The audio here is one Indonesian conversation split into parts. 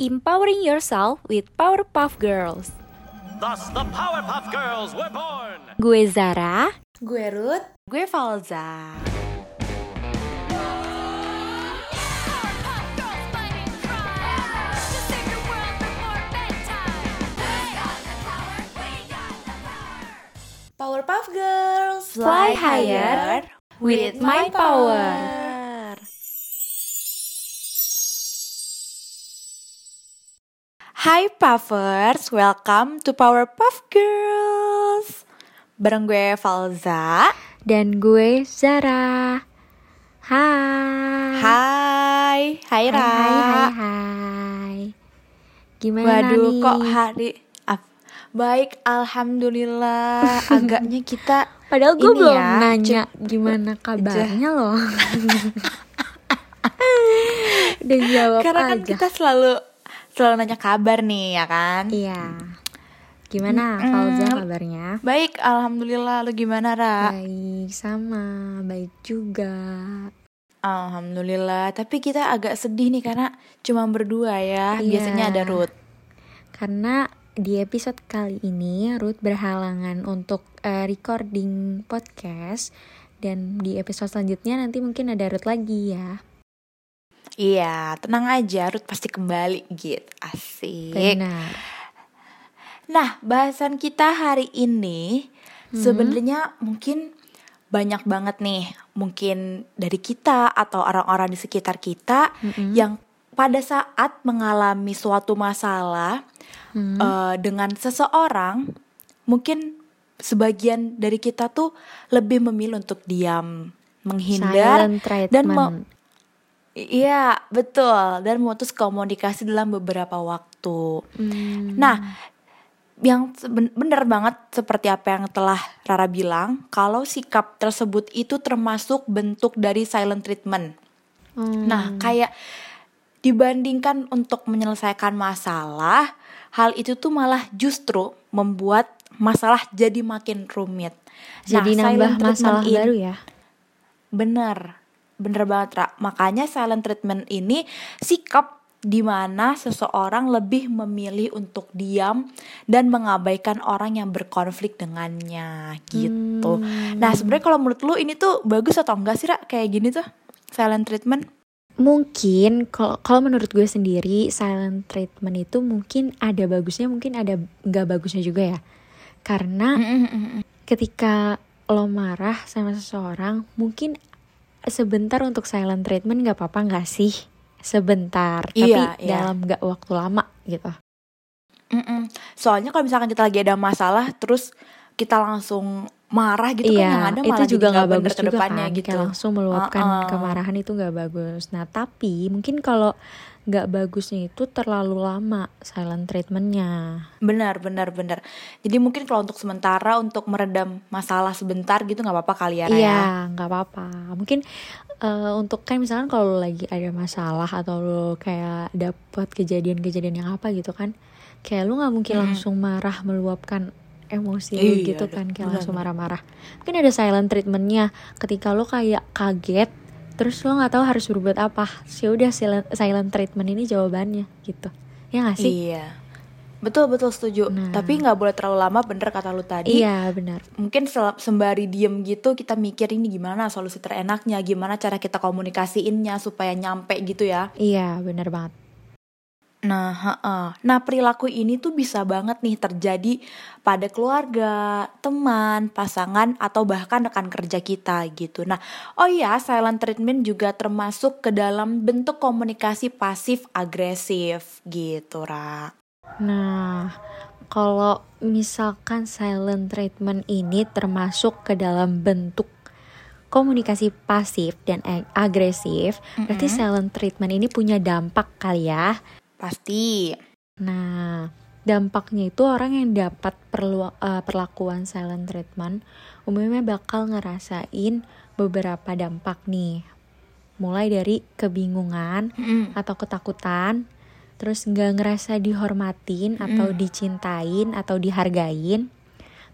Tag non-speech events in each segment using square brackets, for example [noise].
empowering yourself with Powerpuff Girls. Thus, the Powerpuff Girls were born. Gue Zara. Gue Ruth. Gue Falza. Powerpuff Girls. Fly higher with my power. Hai Puffers, welcome to Powerpuff Girls. Bareng gue Falza. Dan gue Zara. Hai. Hai, hai Ra. Hai, hai, hai, hai. Gimana Waduh, nih? kok hari Ap- Baik, alhamdulillah. [laughs] Agaknya kita Padahal gue belum ya, nanya gimana kabarnya loh. [laughs] Udah jawab Karena kan aja. kita selalu selalu nanya kabar nih, ya kan? Iya. Gimana Mm-mm. Falza kabarnya? Baik, alhamdulillah. Lu gimana, Ra? Baik, sama. Baik juga. Alhamdulillah. Tapi kita agak sedih nih karena cuma berdua ya. Iya. Biasanya ada Ruth. Karena di episode kali ini Ruth berhalangan untuk eh, recording podcast dan di episode selanjutnya nanti mungkin ada Ruth lagi ya. Iya, tenang aja, Ruth pasti kembali gitu. Asik. Benar. Nah, bahasan kita hari ini Hmm. sebenarnya mungkin banyak banget nih, mungkin dari kita atau orang-orang di sekitar kita Mm-mm. yang pada saat mengalami suatu masalah Hmm. eh, dengan seseorang, mungkin sebagian dari kita tuh lebih memilih untuk diam, menghindar dan mau Iya, betul. Dan memutus komunikasi dalam beberapa waktu. Hmm. Nah, yang bener banget seperti apa yang telah Rara bilang, kalau sikap tersebut itu termasuk bentuk dari silent treatment. Hmm. Nah, kayak dibandingkan untuk menyelesaikan masalah, hal itu tuh malah justru membuat masalah jadi makin rumit. jadi Nah, nambah masalah baru ya. Bener, bener banget Ra. Makanya silent treatment ini sikap di mana seseorang lebih memilih untuk diam dan mengabaikan orang yang berkonflik dengannya gitu. Hmm. Nah sebenarnya kalau menurut lu ini tuh bagus atau enggak sih Ra kayak gini tuh silent treatment? Mungkin kalau kalau menurut gue sendiri silent treatment itu mungkin ada bagusnya, mungkin ada nggak bagusnya juga ya. Karena ketika lo marah sama seseorang, mungkin sebentar untuk silent treatment nggak apa-apa nggak sih? Sebentar, tapi Iya, iya. dalam nggak waktu lama gitu. Mm-mm. Soalnya kalau misalkan kita lagi ada masalah terus kita langsung marah gitu kan yang ada iya, itu malah juga nggak bagus juga kan. gitu. Kayak langsung meluapkan Uh-uh. kemarahan itu nggak bagus. Nah tapi mungkin kalau nggak bagusnya itu terlalu lama silent treatmentnya. Benar, benar, benar. Jadi mungkin kalau untuk sementara untuk meredam masalah sebentar gitu nggak apa-apa kali ya, ya. Iya, nggak apa-apa. Mungkin eh, untuk kan misalkan kalau lagi ada masalah atau lo kayak dapet kejadian-kejadian yang apa gitu kan, kayak lo nggak mungkin Mm-mm. langsung marah meluapkan emosi lo Iya, gitu kan, kayak langsung marah-marah. Mungkin ada silent treatmentnya. Ketika lo kayak kaget, terus lo nggak tahu harus berbuat apa. Sih udah silent, silent treatment ini jawabannya gitu. Ya nggak sih? Iya. Betul, betul setuju. Nah. Tapi nggak boleh terlalu lama, bener kata lu tadi. Iya benar. Mungkin sembari diem gitu kita mikir ini gimana solusi terenaknya, gimana cara kita komunikasiinnya supaya nyampe gitu ya. Iya benar banget. Nah, heeh. nah perilaku ini tuh bisa banget nih terjadi pada keluarga, teman, pasangan, atau bahkan rekan kerja kita gitu. Nah, oh iya, silent treatment juga termasuk ke dalam bentuk komunikasi pasif agresif gitu, Ra. Nah, kalau misalkan silent treatment ini termasuk ke dalam bentuk komunikasi pasif dan ag- agresif, berarti Mm-mm. silent treatment ini punya dampak kali ya. Pasti. Nah, dampaknya itu orang yang dapat perlu eh, perlakuan silent treatment umumnya bakal ngerasain beberapa dampak nih. Mulai dari kebingungan, Mm-mm. atau ketakutan, terus nggak ngerasa dihormatin atau Mm. dicintain atau dihargain,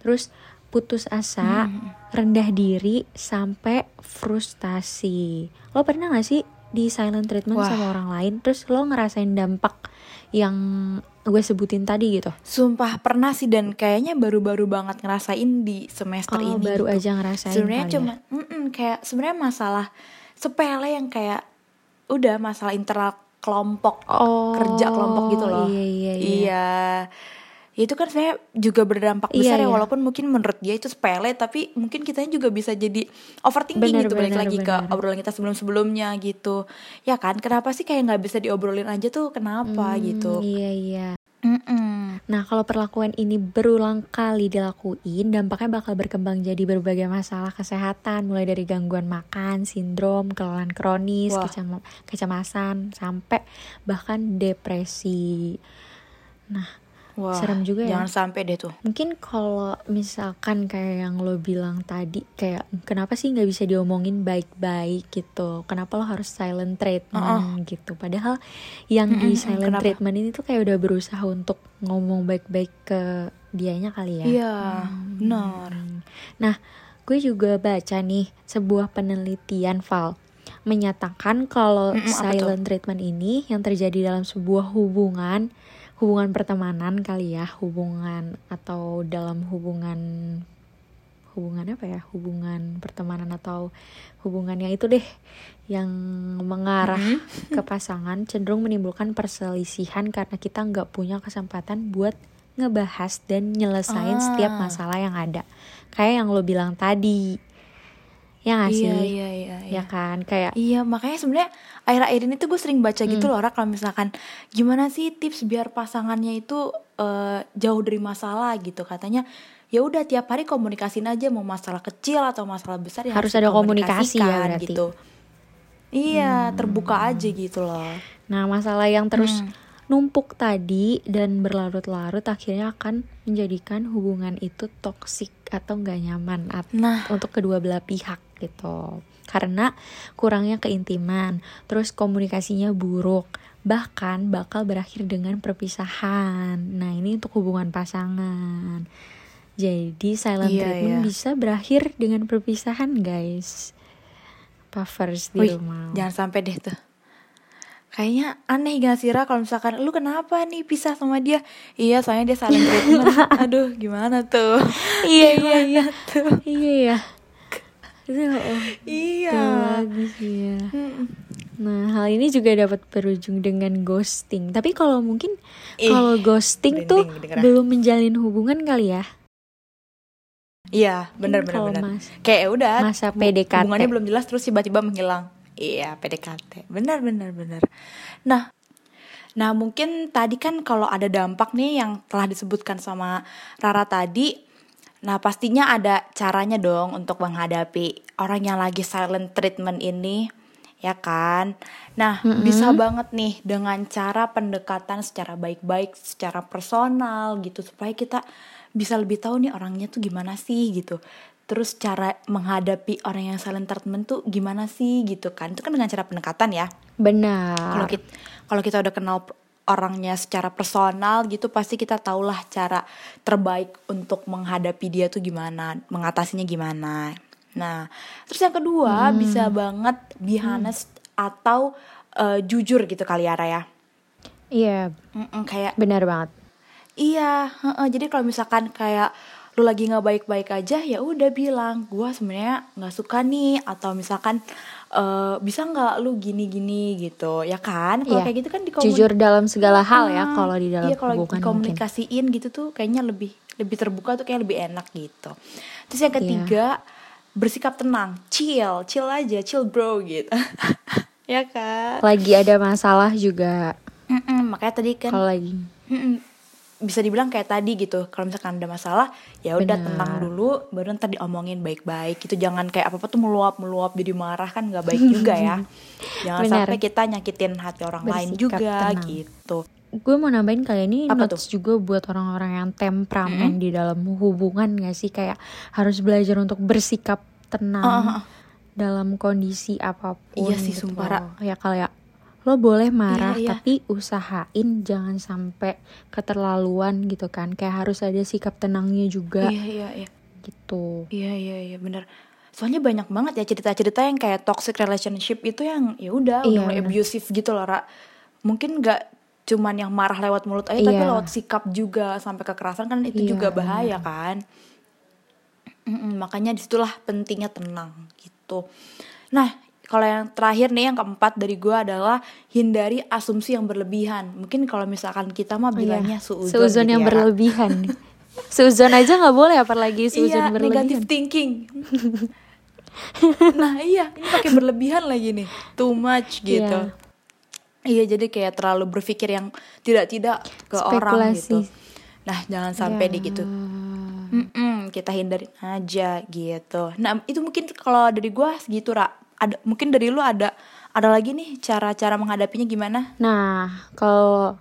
terus putus asa, Mm. rendah diri sampai frustasi. Lo pernah gak sih di silent treatment Wah. sama orang lain terus lo ngerasain dampak yang gue sebutin tadi gitu Sumpah pernah sih dan kayaknya baru-baru banget ngerasain di semester oh ini. baru gitu. aja ngerasain Sebenarnya kali ya. cuma mm-mm, kayak sebenarnya masalah sepele yang kayak udah masalah internal kelompok oh kerja kelompok gitu loh. iya iya iya, Iya. Ya, Itu kan sebenarnya juga berdampak Iya, besar ya iya. walaupun mungkin menurut dia itu sepele tapi mungkin kitanya juga bisa jadi overthinking Benar, gitu balik benar, lagi ke benar. obrolan kita sebelum-sebelumnya gitu. Ya kan? Kenapa sih kayak nggak bisa diobrolin aja tuh kenapa Hmm, gitu. iya iya Mm-mm. Nah, kalau perlakuan ini berulang kali dilakuin, dampaknya bakal berkembang jadi berbagai masalah kesehatan, mulai dari gangguan makan, sindrom, kelelahan kronis, kecam- kecemasan, sampai bahkan depresi. Nah, Wah, Serem juga ya. Jangan sampai deh tuh. mungkin kalau misalkan kayak yang lo bilang tadi, kayak kenapa sih nggak bisa diomongin baik-baik gitu? Kenapa lo harus silent treatment gitu? Padahal yang di silent kenapa? treatment ini tuh kayak udah berusaha untuk ngomong baik-baik ke dianya kali ya. Iya, benar. Nah, gue juga baca nih sebuah penelitian Val menyatakan kalau Mm-mm, apa silent treatment ini yang terjadi dalam sebuah hubungan, hubungan pertemanan kali ya, hubungan atau dalam hubungan hubungan apa ya? Hubungan pertemanan atau hubungan yang itu deh yang mengarah [laughs] ke pasangan cenderung menimbulkan perselisihan karena kita nggak punya kesempatan buat ngebahas dan nyelesain setiap Ah. masalah yang ada. Kayak yang lo bilang tadi. Ya gak sih? Iya, iya, iya, iya. Ya kan? Kayak Iya makanya sebenarnya akhir-akhir ini tuh gue sering baca gitu loh Ra kalau misalkan gimana sih tips biar pasangannya itu eh, jauh dari masalah gitu katanya ya udah tiap hari komunikasiin aja mau masalah kecil atau masalah besar ya Harus ada komunikasi ya berarti. gitu iya terbuka aja gitu loh Nah, masalah yang terus Hmm. numpuk tadi dan berlarut-larut akhirnya akan menjadikan hubungan itu toksik atau nggak nyaman at- Nah. untuk kedua belah pihak gitu. Karena kurangnya keintiman, terus komunikasinya buruk, bahkan bakal berakhir dengan perpisahan. Nah, ini untuk hubungan pasangan. Jadi silent Iya, treatment iya. bisa berakhir dengan perpisahan, guys. Puffers di rumah. jangan sampai deh tuh Kayaknya aneh gak sih Ra kalau misalkan lu kenapa nih pisah sama dia? Iya soalnya dia silent treatment. [laughs] Aduh gimana tuh? iya iya iya tuh? iya ya itu oh, Iya. bagus ya Mm. nah hal ini juga dapat berujung dengan ghosting tapi kalau mungkin kalau ghosting tuh belum menjalin hubungan kali ya Iya, benar kalau benar. mas- Kayak ya udah masa PDKT. Hubungannya belum jelas terus tiba-tiba menghilang. Iya, PDKT. Benar benar benar. Nah, nah mungkin tadi kan kalau ada dampak nih yang telah disebutkan sama Rara tadi, nah pastinya ada caranya dong untuk menghadapi orang yang lagi silent treatment ini, ya kan? Nah, bisa banget nih dengan cara pendekatan secara baik-baik, secara personal gitu supaya kita bisa lebih tahu nih orangnya tuh gimana sih gitu. Terus cara menghadapi orang yang silent treatment tuh gimana sih gitu kan? Itu kan dengan cara pendekatan ya. benar Kalau kita kalau kita udah kenal orangnya secara personal gitu pasti kita tahulah cara terbaik untuk menghadapi dia tuh gimana, mengatasinya gimana. Nah, terus yang kedua bisa banget be honest atau eh, jujur gitu kali ya Raya. iya Mm-mm, kayak benar banget Iya, heeh. jadi kalau misalkan kayak lu lagi nggak baik-baik aja ya udah bilang gua sebenarnya nggak suka nih atau misalkan eh, bisa nggak lu gini-gini gitu. Ya kan? Kalau Iya. kayak gitu kan dikomun- jujur dalam segala hal ya Ah, kalau di dalam iya, kalau mungkin. gitu tuh kayaknya lebih lebih terbuka tuh kayak lebih enak gitu. Terus yang Iya. ketiga bersikap tenang chill chill aja chill bro gitu. [laughs] Ya kan? Lagi ada masalah juga. Mm-mm, makanya tadi kan kalau lagi. Mm-mm. Bisa dibilang kayak tadi gitu. Kalau misalkan ada masalah ya udah tenang dulu baru ntar diomongin baik-baik gitu. Jangan kayak apa apa tuh meluap meluap jadi marah kan nggak baik juga ya. [laughs] Jangan Benar. sampai kita nyakitin hati orang lain Bersikap juga tenang. gitu. Gue mau nambahin kali ini Apa notes juga buat orang-orang yang temperamen di dalam hubungan gak sih? Kayak harus belajar untuk bersikap tenang Ah, ah, ah. dalam kondisi apa pun Iya sih, gitu. sumpah, ya kayak lo boleh marah Iya, iya. tapi usahain jangan sampai keterlaluan gitu kan. Kayak harus ada sikap tenangnya juga. Iya iya iya. Gitu. Iya iya iya bener. Soalnya banyak banget ya cerita-cerita yang kayak toxic relationship itu yang ya udah Iya, udah mulai abusive gitu loh Ra. mungkin nggak cuman yang marah lewat mulut aja tapi Iya. lewat sikap juga sampai kekerasan kan itu Iya, juga bahaya kan. Mm-mm, makanya di situlah pentingnya tenang gitu. Nah kalau yang terakhir nih yang keempat dari gue adalah hindari asumsi yang berlebihan mungkin kalau misalkan kita mah bilangnya suuzon, Oh, iya. Seuzon gitu yang ya, Ra. berlebihan. [laughs] Seuzon aja nggak boleh apalagi seuzon iya, berlebihan. negative thinking. nah iya, ini pakai berlebihan lagi nih, too much gitu. Iya, jadi kayak terlalu berpikir yang tidak-tidak ke orang gitu. Spekulasi. Nah, jangan sampai Ya. di gitu. Mm-mm, kita hindarin aja gitu. Nah, itu mungkin kalau dari gua segitu, Ra. Ada mungkin dari lu ada ada lagi nih cara-cara menghadapinya gimana? Nah, kalau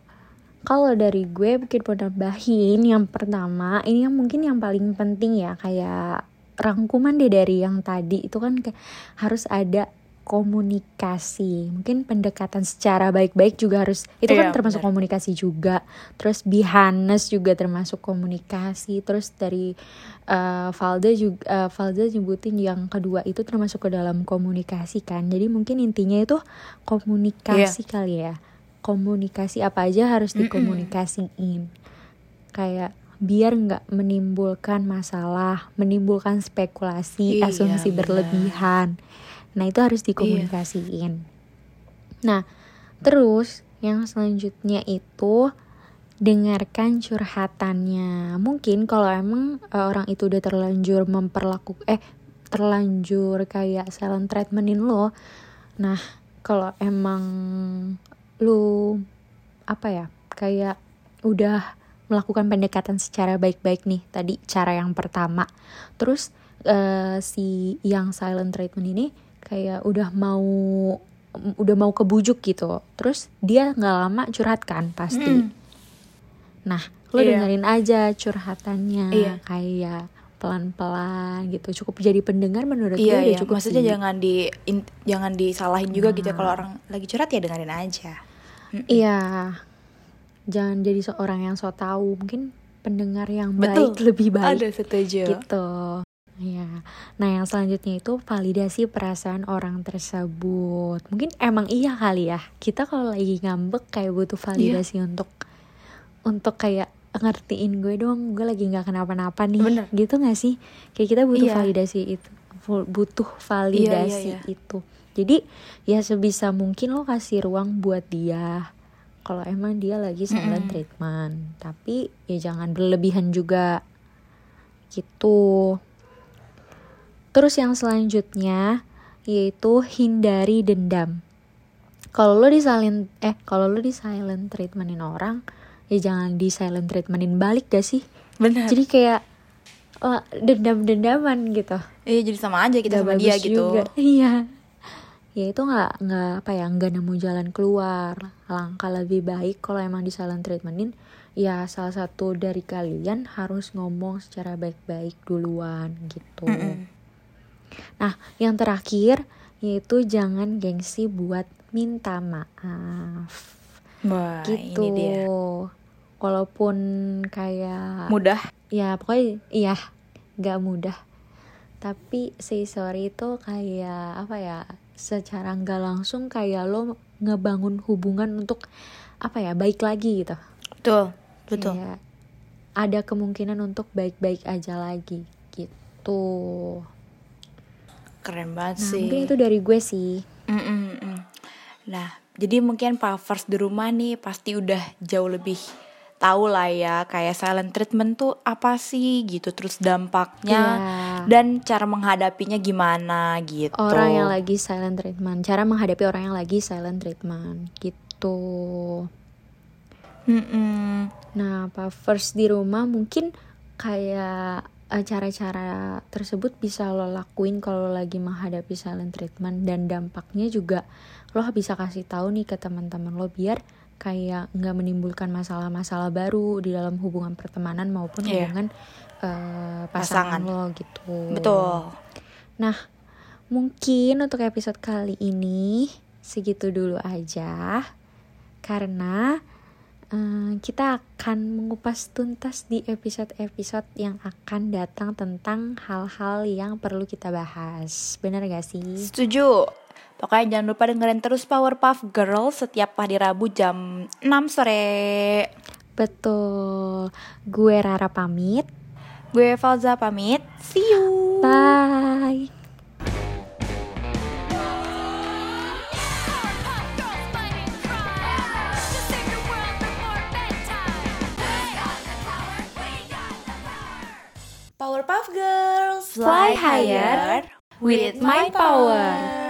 kalau dari gue mungkin mau nambahin yang pertama, ini yang mungkin yang paling penting ya kayak rangkuman deh dari yang tadi itu kan harus ada komunikasi. Mungkin pendekatan secara baik-baik juga harus itu kan Iya, termasuk benar. komunikasi juga. Terus be honest juga termasuk komunikasi. Terus dari eh, Valda juga eh, Valda nyebutin yang kedua itu termasuk ke dalam komunikasi kan. Jadi mungkin intinya itu komunikasi kali ya. Komunikasi apa aja harus dikomunikasiin. Kayak biar nggak menimbulkan masalah, menimbulkan spekulasi, Iya, asumsi benar. berlebihan. Nah, itu harus dikomunikasiin. Nah, terus yang selanjutnya itu dengarkan curhatannya. Mungkin kalau emang eh, orang itu udah terlanjur memperlaku eh terlanjur kayak silent treatmentin lo. Nah, kalau emang lu apa ya? Kayak udah melakukan pendekatan secara baik-baik nih tadi cara yang pertama. Terus eh, si yang silent treatment ini kayak udah mau udah mau kebujuk gitu. Terus dia nggak lama curhat kan pasti. Mm. Nah, lo Iya. dengerin aja curhatannya Iya. kayak pelan-pelan gitu. Cukup jadi pendengar menurut Iya, gue iya. cukup Maksudnya sih. jangan di in- jangan disalahin juga gitu ya Nah. kalau orang lagi curhat ya dengerin aja. Iya. Jangan jadi seorang yang so tahu. Mungkin pendengar yang Betul. baik lebih baik Ada setuju. gitu. Iya. Nah, yang selanjutnya itu validasi perasaan orang tersebut. Mungkin emang iya kali ya. Kita kalau lagi ngambek kayak butuh validasi untuk untuk kayak ngertiin gue dong, gue lagi nggak kenapa-napa nih. Bener. Gitu gak sih? Kayak kita butuh Iya. validasi itu. Butuh validasi iya. itu. Jadi ya sebisa mungkin lo kasih ruang buat dia. Kalau emang dia lagi silent Mm-mm. treatment, tapi ya jangan berlebihan juga gitu. Terus yang selanjutnya yaitu hindari dendam. Kalau lo di silent eh kalau lo di silent treatmentin orang, ya jangan di silent treatmentin balik gak sih? Benar. Jadi kayak eh, dendam-dendaman gitu. Iya jadi sama aja kita Nggak sama dia gitu. juga. [laughs] Iya. Ya itu nggak nggak apa ya nggak nemu jalan keluar. Langkah lebih baik kalau emang di silent treatmentin ya salah satu dari kalian harus ngomong secara baik-baik duluan gitu. Mm-mm. Nah, yang terakhir yaitu jangan gengsi buat minta maaf. Wah gitu. ini dia. Walaupun kayak Mudah. ya pokoknya iya nggak mudah tapi say sorry itu kayak apa ya secara nggak langsung kayak lo ngebangun hubungan untuk apa ya baik lagi gitu Betul. Betul. Kayak ada kemungkinan untuk baik-baik aja lagi gitu Keren banget nah sih. mungkin itu dari gue sih Mm, mm, mm. Nah, jadi mungkin first di rumah nih pasti udah jauh lebih tahu lah ya kayak silent treatment tuh apa sih gitu terus dampaknya Iya. dan cara menghadapinya gimana gitu. orang yang lagi silent treatment cara menghadapi orang yang lagi silent treatment gitu Mm-mm. Nah, apa first di rumah mungkin kayak cara-cara tersebut bisa lo lakuin kalau lagi menghadapi silent treatment dan dampaknya juga lo bisa kasih tahu nih ke teman-teman lo biar kayak nggak menimbulkan masalah-masalah baru di dalam hubungan pertemanan maupun Iya. hubungan eh, pasangan, Pasangan. lo gitu. Betul. Nah, mungkin untuk episode kali ini segitu dulu aja. Karena eh, kita akan mengupas tuntas di episode-episode yang akan datang tentang hal-hal yang perlu kita bahas. Benar gak sih? Setuju. Pokoknya jangan lupa dengerin terus Powerpuff Girls setiap hari Rabu jam 6 sore. Betul. Gue Rara pamit. Gue Falza pamit. See you. Bye. Powerpuff Girls Fly higher with my power.